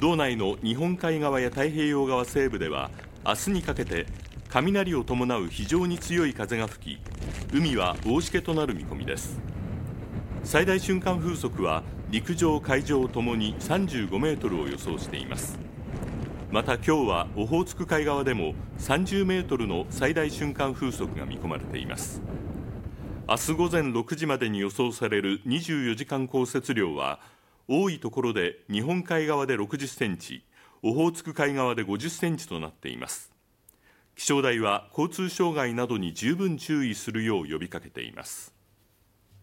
道内の日本海側や太平洋側西部では明日にかけて雷を伴う非常に強い風が吹き海は大しけとなる見込みです。最大瞬間風速は陸上海上ともに35メートルを予想しています。また今日はオホーツク海側でも30メートルの最大瞬間風速が見込まれています。明日午前6時までに予想される24時間降雪量は多いところで日本海側で60センチオホーツク海側で50センチとなっています。気象台は交通障害などに十分注意するよう呼びかけています。